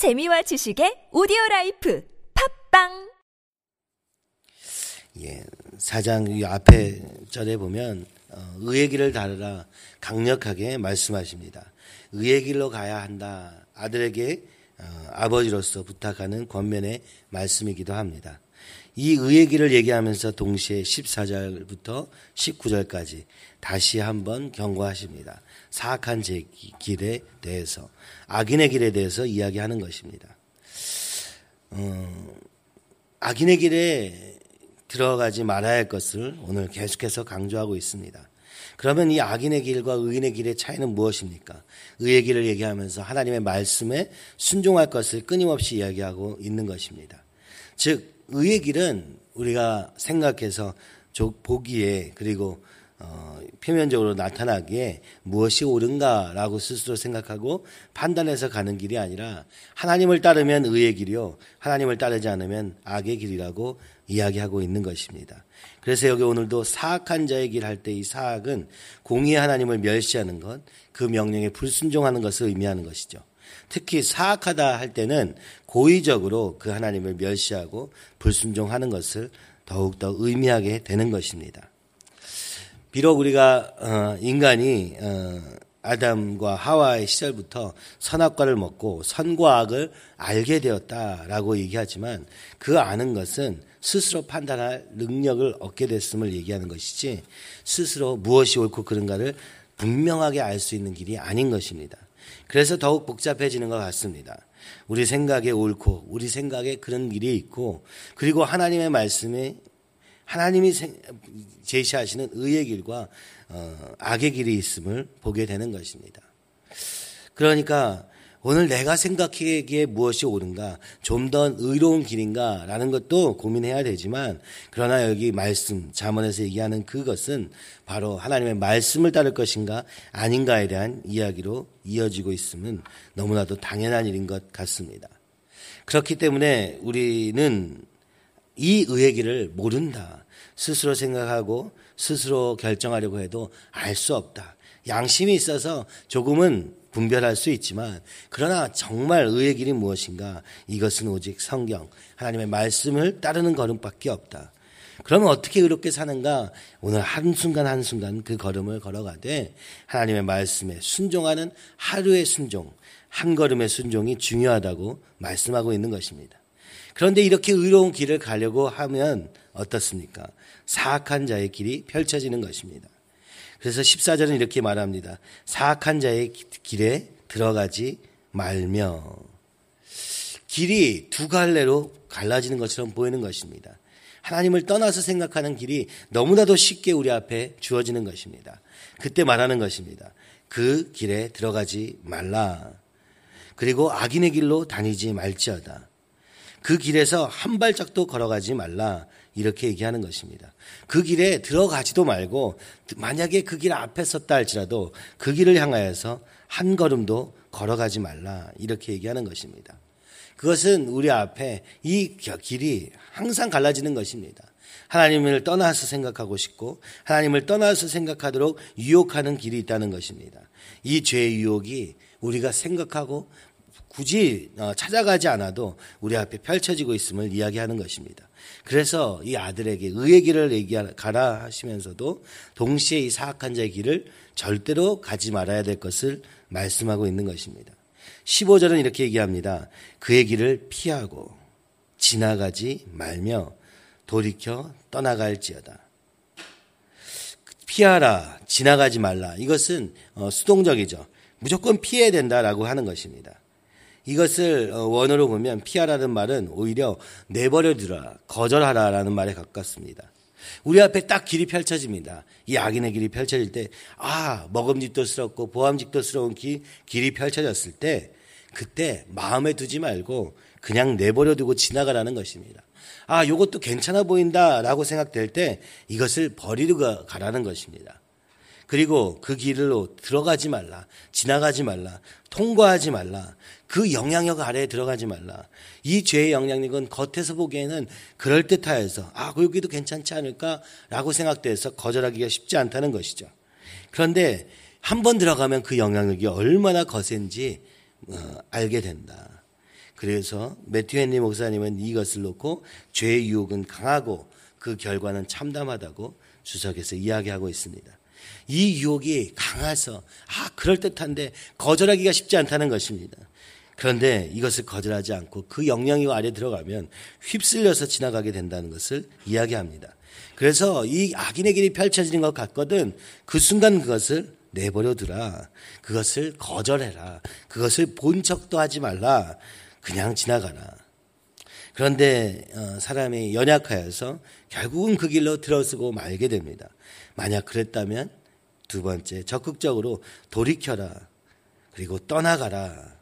재미와 지식의 오디오 라이프 팟빵 예, 4장 이 앞에 절에 보면 어, 의의 길을 따르라 강력하게 말씀하십니다. 의의 길로 가야 한다. 아들에게 어, 아버지로서 부탁하는 권면의 말씀이기도 합니다. 이 의의 길을 얘기하면서 동시에 14절부터 19절까지 다시 한번 경고하십니다. 사악한 제 길에 대해서, 악인의 길에 대해서 이야기하는 것입니다. 어, 악인의 길에 들어가지 말아야 할 것을 오늘 계속해서 강조하고 있습니다. 그러면 이 악인의 길과 의인의 길의 차이는 무엇입니까? 의의 길을 얘기하면서 하나님의 말씀에 순종할 것을 끊임없이 이야기하고 있는 것입니다. 즉, 의의 길은 우리가 생각해서 보기에 그리고 어, 표면적으로 나타나기에 무엇이 옳은가라고 스스로 생각하고 판단해서 가는 길이 아니라 하나님을 따르면 의의 길이요 하나님을 따르지 않으면 악의 길이라고 이야기하고 있는 것입니다. 그래서 여기 오늘도 사악한 자의 길 할 때 이 사악은 공의의 하나님을 멸시하는 것, 그 명령에 불순종하는 것을 의미하는 것이죠. 특히 사악하다 할 때는 고의적으로 그 하나님을 멸시하고 불순종하는 것을 더욱더 의미하게 되는 것입니다. 비록 우리가 어, 인간이 어, 아담과 하와의 시절부터 선악과를 먹고 선과 악을 알게 되었다라고 얘기하지만 그 아는 것은 스스로 판단할 능력을 얻게 됐음을 얘기하는 것이지 스스로 무엇이 옳고 그른가를 분명하게 알 수 있는 길이 아닌 것입니다. 그래서 더욱 복잡해지는 것 같습니다. 우리 생각에 옳고 우리 생각에 그런 길이 있고 그리고 하나님의 말씀에 하나님이 제시하시는 의의 길과 어, 악의 길이 있음을 보게 되는 것입니다. 그러니까 오늘 내가 생각하기에 무엇이 옳은가, 좀 더 의로운 길인가라는 것도 고민해야 되지만, 그러나 여기 말씀, 자문에서 얘기하는 그것은 바로 하나님의 말씀을 따를 것인가, 아닌가에 대한 이야기로 이어지고 있음은 너무나도 당연한 일인 것 같습니다. 그렇기 때문에 우리는 이 의의 길을 모른다. 스스로 생각하고 스스로 결정하려고 해도 알 수 없다. 양심이 있어서 조금은 분별할 수 있지만 그러나 정말 의의 길이 무엇인가 이것은 오직 성경 하나님의 말씀을 따르는 걸음밖에 없다. 그러면 어떻게 의롭게 사는가? 오늘 한순간 한순간 그 걸음을 걸어가되 하나님의 말씀에 순종하는 하루의 순종, 한 걸음의 순종이 중요하다고 말씀하고 있는 것입니다. 그런데 이렇게 의로운 길을 가려고 하면 어떻습니까? 사악한 자의 길이 펼쳐지는 것입니다. 그래서 14절은 이렇게 말합니다. 사악한 자의 길에 들어가지 말며 길이 두 갈래로 갈라지는 것처럼 보이는 것입니다. 하나님을 떠나서 생각하는 길이 너무나도 쉽게 우리 앞에 주어지는 것입니다. 그때 말하는 것입니다. 그 길에 들어가지 말라. 그리고 악인의 길로 다니지 말지어다. 그 길에서 한 발짝도 걸어가지 말라. 이렇게 얘기하는 것입니다. 그 길에 들어가지도 말고 만약에 그 길 앞에 섰다 할지라도 그 길을 향하여서 한 걸음도 걸어가지 말라. 이렇게 얘기하는 것입니다. 그것은 우리 앞에 이 길이 항상 갈라지는 것입니다. 하나님을 떠나서 생각하고 싶고 하나님을 떠나서 생각하도록 유혹하는 길이 있다는 것입니다. 이 죄의 유혹이 우리가 생각하고 굳이 어, 찾아가지 않아도 우리 앞에 펼쳐지고 있음을 이야기하는 것입니다. 그래서 이 아들에게 의의 길을 가라 하시면서도 동시에 이 사악한 자의 길을 절대로 가지 말아야 될 것을 말씀하고 있는 것입니다. 15절은 이렇게 얘기합니다. 그의 길을 피하고 지나가지 말며 돌이켜 떠나갈지어다. 피하라, 지나가지 말라. 이것은 어, 수동적이죠. 무조건 피해야 된다라고 하는 것입니다. 이것을 어, 원어로 보면 피하라는 말은 오히려 내버려 두라, 거절하라라는 말에 가깝습니다. 우리 앞에 딱 길이 펼쳐집니다. 이 악인의 길이 펼쳐질 때, 아, 먹음직도스럽고 보암직도스러운 길, 길이 펼쳐졌을 때, 그때 마음에 두지 말고 그냥 내버려 두고 지나가라는 것입니다. 아, 요것도 괜찮아 보인다라고 생각될 때 이것을 버리고 가라는 것입니다. 그리고 그 길로 들어가지 말라, 지나가지 말라, 통과하지 말라, 그 영향력 아래에 들어가지 말라. 이 죄의 영향력은 겉에서 보기에는 그럴듯하여서, 아, 그 여기도 괜찮지 않을까라고 생각돼서 거절하기가 쉽지 않다는 것이죠. 그런데 한 번 들어가면 그 영향력이 얼마나 거센지 어, 알게 된다. 그래서 매튜 헨리 목사님은 이것을 놓고 죄의 유혹은 강하고 그 결과는 참담하다고 주석에서 이야기하고 있습니다. 이 유혹이 강해서 아 그럴듯한데 거절하기가 쉽지 않다는 것입니다. 그런데 이것을 거절하지 않고 그 영향력 아래 들어가면 휩쓸려서 지나가게 된다는 것을 이야기합니다. 그래서 이 악인의 길이 펼쳐지는 것 같거든 그 순간 그것을 내버려 두라. 그것을 거절해라. 그것을 본 척도 하지 말라. 그냥 지나가라. 그런데 어, 사람이 연약하여서 결국은 그 길로 들어서고 말게 됩니다. 만약 그랬다면 두 번째 적극적으로 돌이켜라. 그리고 떠나가라.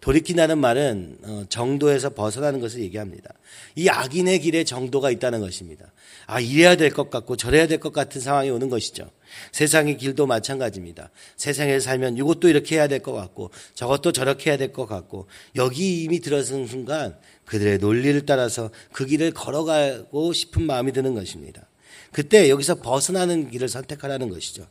돌이킨다는 말은 어, 정도에서 벗어나는 것을 얘기합니다. 이 악인의 길에 정도가 있다는 것입니다. 아, 이래야 될 것 같고 저래야 될 것 같은 상황이 오는 것이죠. 세상의 길도 마찬가지입니다. 세상에 살면 이것도 이렇게 해야 될 것 같고 저것도 저렇게 해야 될 것 같고 여기 이미 들어선 순간 그들의 논리를 따라서 그 길을 걸어가고 싶은 마음이 드는 것입니다. 그때 여기서 벗어나는 길을 선택하라는 것이죠.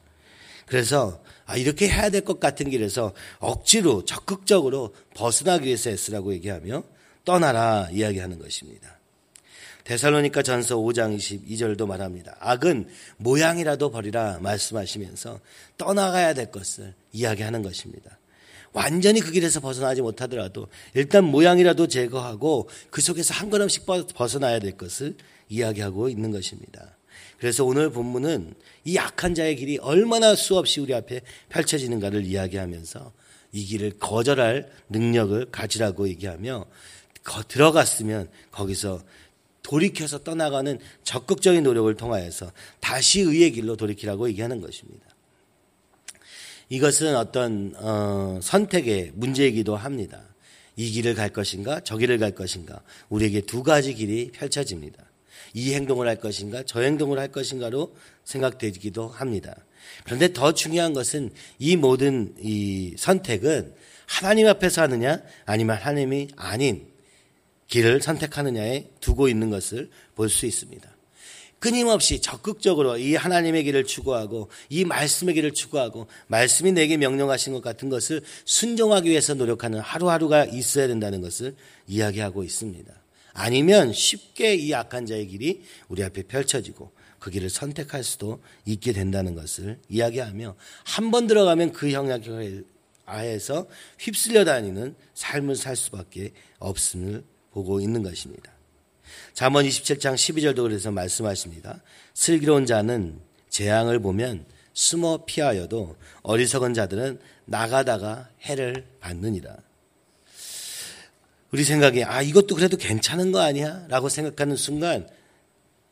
그래서 아, 이렇게 해야 될 것 같은 길에서 억지로 적극적으로 벗어나기 위해서 애쓰라고 얘기하며 떠나라 이야기하는 것입니다. 데살로니카 전서 5장 22절도 말합니다. 악은 모양이라도 버리라 말씀하시면서 떠나가야 될 것을 이야기하는 것입니다. 완전히 그 길에서 벗어나지 못하더라도 일단 모양이라도 제거하고 그 속에서 한 걸음씩 벗어나야 될 것을 이야기하고 있는 것입니다. 그래서 오늘 본문은 이 악한 자의 길이 얼마나 수없이 우리 앞에 펼쳐지는가를 이야기하면서 이 길을 거절할 능력을 가지라고 얘기하며 들어갔으면 거기서 돌이켜서 떠나가는 적극적인 노력을 통하여서 다시 의의 길로 돌이키라고 얘기하는 것입니다. 이것은 어떤 어, 선택의 문제이기도 합니다. 이 길을 갈 것인가, 저 길을 갈 것인가. 우리에게 두 가지 길이 펼쳐집니다. 이 행동을 할 것인가 저 행동을 할 것인가로 생각되기도 합니다. 그런데 더 중요한 것은 이 모든 이 선택은 하나님 앞에서 하느냐 아니면 하나님이 아닌 길을 선택하느냐에 두고 있는 것을 볼 수 있습니다. 끊임없이 적극적으로 이 하나님의 길을 추구하고 이 말씀의 길을 추구하고 말씀이 내게 명령하신 것 같은 것을 순종하기 위해서 노력하는 하루하루가 있어야 된다는 것을 이야기하고 있습니다. 아니면 쉽게 이 악한 자의 길이 우리 앞에 펼쳐지고 그 길을 선택할 수도 있게 된다는 것을 이야기하며 한 번 들어가면 그 영향 아에서 휩쓸려 다니는 삶을 살 수밖에 없음을 보고 있는 것입니다. 잠언 27장 12절도 그래서 말씀하십니다. 슬기로운 자는 재앙을 보면 숨어 피하여도 어리석은 자들은 나가다가 해를 받느니라. 우리 생각에 아 이것도 그래도 괜찮은 거 아니야? 라고 생각하는 순간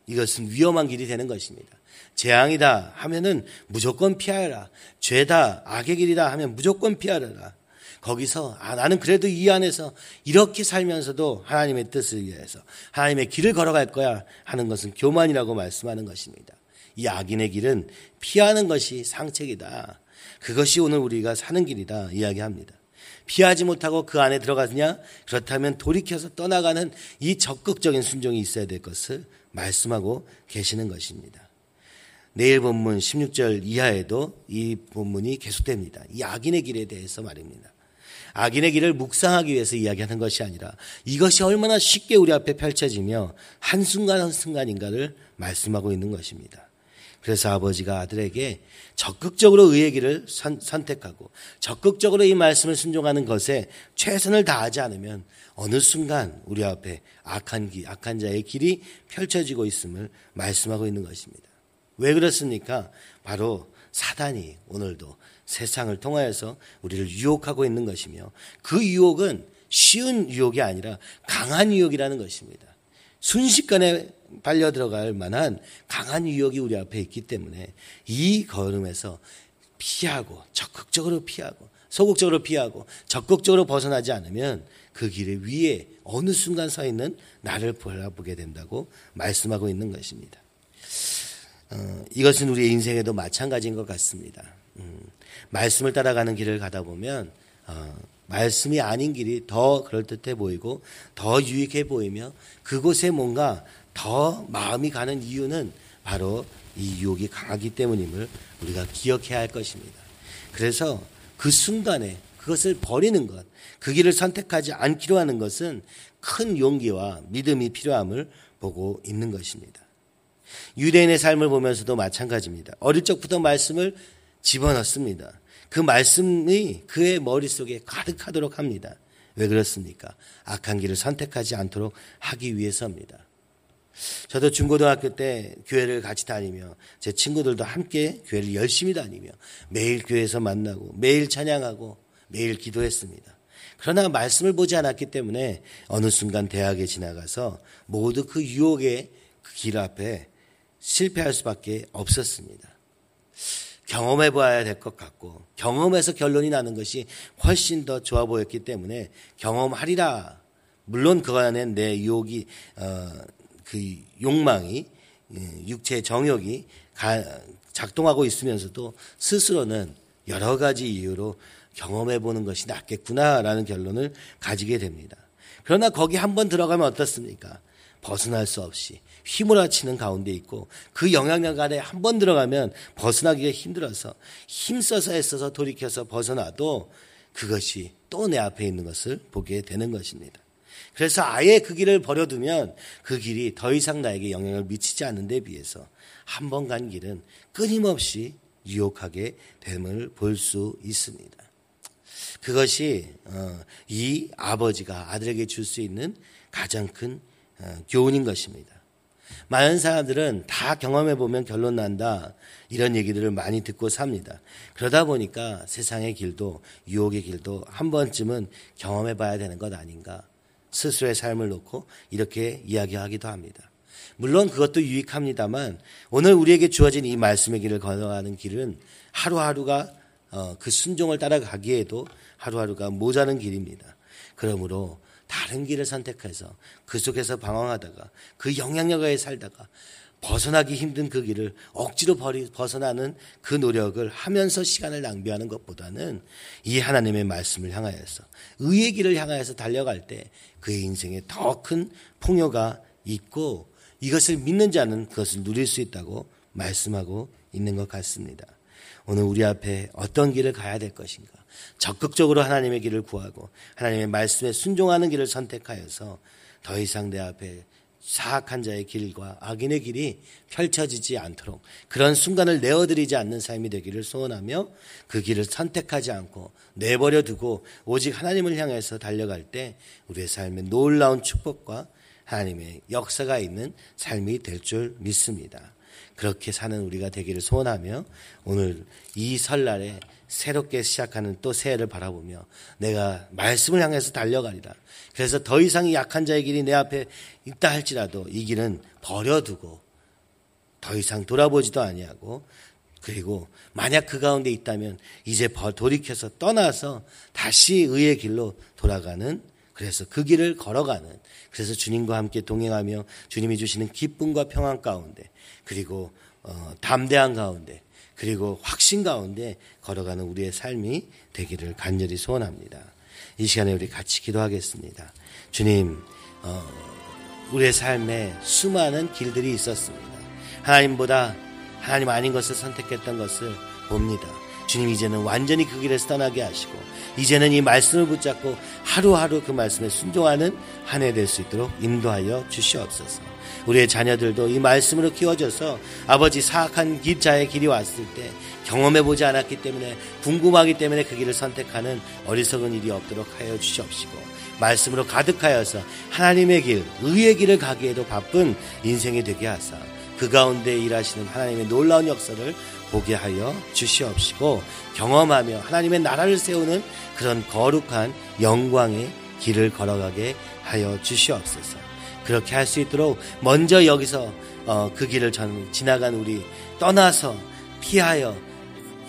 이것은 위험한 길이 되는 것입니다. 재앙이다 하면은 무조건 피하여라. 죄다 악의 길이다 하면 무조건 피하여라. 거기서 아 나는 그래도 이 안에서 이렇게 살면서도 하나님의 뜻을 위해서 하나님의 길을 걸어갈 거야 하는 것은 교만이라고 말씀하는 것입니다. 이 악인의 길은 피하는 것이 상책이다. 그것이 오늘 우리가 사는 길이다 이야기합니다. 피하지 못하고 그 안에 들어가느냐? 그렇다면 돌이켜서 떠나가는 이 적극적인 순종이 있어야 될 것을 말씀하고 계시는 것입니다. 내일 본문 16절 이하에도 이 본문이 계속됩니다. 이 악인의 길에 대해서 말입니다. 악인의 길을 묵상하기 위해서 이야기하는 것이 아니라 이것이 얼마나 쉽게 우리 앞에 펼쳐지며 한순간 한순간인가를 말씀하고 있는 것입니다. 그래서 아버지가 아들에게 적극적으로 의의 길을 선, 택하고 적극적으로 이 말씀을 순종하는 것에 최선을 다하지 않으면 어느 순간 우리 앞에 악한 기, 악한 자의 길이 펼쳐지고 있음을 말씀하고 있는 것입니다. 왜 그렇습니까? 바로 사단이 오늘도 세상을 통하여서 우리를 유혹하고 있는 것이며 그 유혹은 쉬운 유혹이 아니라 강한 유혹이라는 것입니다. 순식간에 빨려 들어갈 만한 강한 유혹이 우리 앞에 있기 때문에 이 걸음에서 피하고 적극적으로 피하고 소극적으로 피하고 적극적으로 벗어나지 않으면 그 길의 위에 어느 순간 서 있는 나를 바라보게 된다고 말씀하고 있는 것입니다. 어, 이것은 우리의 인생에도 마찬가지인 것 같습니다. 음, 말씀을 따라가는 길을 가다 보면 어, 말씀이 아닌 길이 더 그럴듯해 보이고 더 유익해 보이며 그곳에 뭔가 더 마음이 가는 이유는 바로 이 유혹이 강하기 때문임을 우리가 기억해야 할 것입니다. 그래서 그 순간에 그것을 버리는 것, 그 길을 선택하지 않기로 하는 것은 큰 용기와 믿음이 필요함을 보고 있는 것입니다. 유대인의 삶을 보면서도 마찬가지입니다. 어릴 적부터 말씀을 집어넣습니다. 그 말씀이 그의 머릿속에 가득하도록 합니다. 왜 그렇습니까? 악한 길을 선택하지 않도록 하기 위해서입니다. 저도 중고등학교 때 교회를 같이 다니며 제 친구들도 함께 교회를 열심히 다니며 매일 교회에서 만나고 매일 찬양하고 매일 기도했습니다. 그러나 말씀을 보지 않았기 때문에 어느 순간 대학에 지나가서 모두 그 유혹의 그 길 앞에 실패할 수밖에 없었습니다. 경험해 봐야 될 것 같고 경험에서 결론이 나는 것이 훨씬 더 좋아 보였기 때문에 경험하리라. 물론 그 안에 내 유혹이 어, 그 욕망이 예, 육체의 정욕이 작동하고 있으면서도 스스로는 여러 가지 이유로 경험해 보는 것이 낫겠구나라는 결론을 가지게 됩니다. 그러나 거기 한번 들어가면 어떻습니까? 벗어날 수 없이 휘몰아치는 가운데 있고 그 영향력 안에 한 번 들어가면 벗어나기가 힘들어서 힘써서 애써서 돌이켜서 벗어나도 그것이 또 내 앞에 있는 것을 보게 되는 것입니다. 그래서 아예 그 길을 버려두면 그 길이 더 이상 나에게 영향을 미치지 않는 데 비해서 한 번 간 길은 끊임없이 유혹하게 됨을 볼 수 있습니다. 그것이 어, 이 아버지가 아들에게 줄 수 있는 가장 큰 어, 교훈인 것입니다. 많은 사람들은 다 경험해 보면 결론 난다. 이런 얘기들을 많이 듣고 삽니다. 그러다 보니까 세상의 길도 유혹의 길도 한 번쯤은 경험해 봐야 되는 것 아닌가. 스스로의 삶을 놓고 이렇게 이야기하기도 합니다. 물론 그것도 유익합니다만 오늘 우리에게 주어진 이 말씀의 길을 걸어가는 길은 하루하루가 어, 그 순종을 따라가기에도 하루하루가 모자른 길입니다. 그러므로 다른 길을 선택해서 그 속에서 방황하다가 그 영향력에 살다가 벗어나기 힘든 그 길을 억지로 버리, 벗어나는 그 노력을 하면서 시간을 낭비하는 것보다는 이 하나님의 말씀을 향하여서 의의 길을 향하여서 달려갈 때 그의 인생에 더 큰 풍요가 있고 이것을 믿는 자는 그것을 누릴 수 있다고 말씀하고 있는 것 같습니다. 오늘 우리 앞에 어떤 길을 가야 될 것인가? 적극적으로 하나님의 길을 구하고 하나님의 말씀에 순종하는 길을 선택하여서 더 이상 내 앞에 사악한 자의 길과 악인의 길이 펼쳐지지 않도록 그런 순간을 내어드리지 않는 삶이 되기를 소원하며 그 길을 선택하지 않고 내버려 두고 오직 하나님을 향해서 달려갈 때 우리의 삶에 놀라운 축복과 하나님의 역사가 있는 삶이 될 줄 믿습니다. 그렇게 사는 우리가 되기를 소원하며 오늘 이 설날에 새롭게 시작하는 또 새해를 바라보며 내가 말씀을 향해서 달려가리라. 그래서 더 이상 이 약한 자의 길이 내 앞에 있다 할지라도 이 길은 버려두고 더 이상 돌아보지도 아니하고 그리고 만약 그 가운데 있다면 이제 돌이켜서 떠나서 다시 의의 길로 돌아가는 그래서 그 길을 걸어가는 그래서 주님과 함께 동행하며 주님이 주시는 기쁨과 평안 가운데 그리고 어, 담대한 가운데 그리고 확신 가운데 걸어가는 우리의 삶이 되기를 간절히 소원합니다. 이 시간에 우리 같이 기도하겠습니다. 주님, 어, 우리의 삶에 수많은 길들이 있었습니다. 하나님보다 하나님 아닌 것을 선택했던 것을 봅니다. 주님 이제는 완전히 그 길에서 떠나게 하시고 이제는 이 말씀을 붙잡고 하루하루 그 말씀에 순종하는 한 해 될 수 있도록 인도하여 주시옵소서. 우리의 자녀들도 이 말씀으로 키워져서 아버지 사악한 길자의 길이 왔을 때 경험해 보지 않았기 때문에 궁금하기 때문에 그 길을 선택하는 어리석은 일이 없도록 하여 주시옵시고 말씀으로 가득하여서 하나님의 길, 의의 길을 가기에도 바쁜 인생이 되게 하사 그 가운데 일하시는 하나님의 놀라운 역사를 보게 하여 주시옵시고 경험하며 하나님의 나라를 세우는 그런 거룩한 영광의 길을 걸어가게 하여 주시옵소서. 그렇게 할 수 있도록 먼저 여기서 어, 그 길을 전, 지나간 우리 떠나서 피하여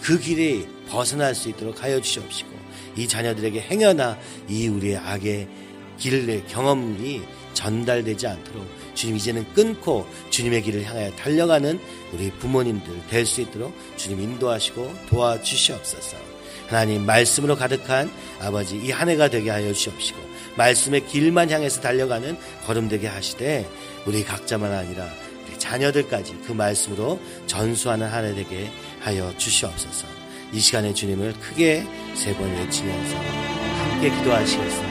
그 길이 벗어날 수 있도록 하여 주시옵시고 이 자녀들에게 행여나 이 우리의 악의 길의 경험이 전달되지 않도록 주님 이제는 끊고 주님의 길을 향하여 달려가는 우리 부모님들 될 수 있도록 주님 인도하시고 도와주시옵소서. 하나님 말씀으로 가득한 아버지 이 한 해가 되게 하여 주시옵시고 말씀의 길만 향해서 달려가는 걸음 되게 하시되 우리 각자만 아니라 우리 자녀들까지 그 말씀으로 전수하는 한 해 되게 하여 주시옵소서. 이 시간에 주님을 크게 세 번 외치면서 함께 기도하시겠습니다.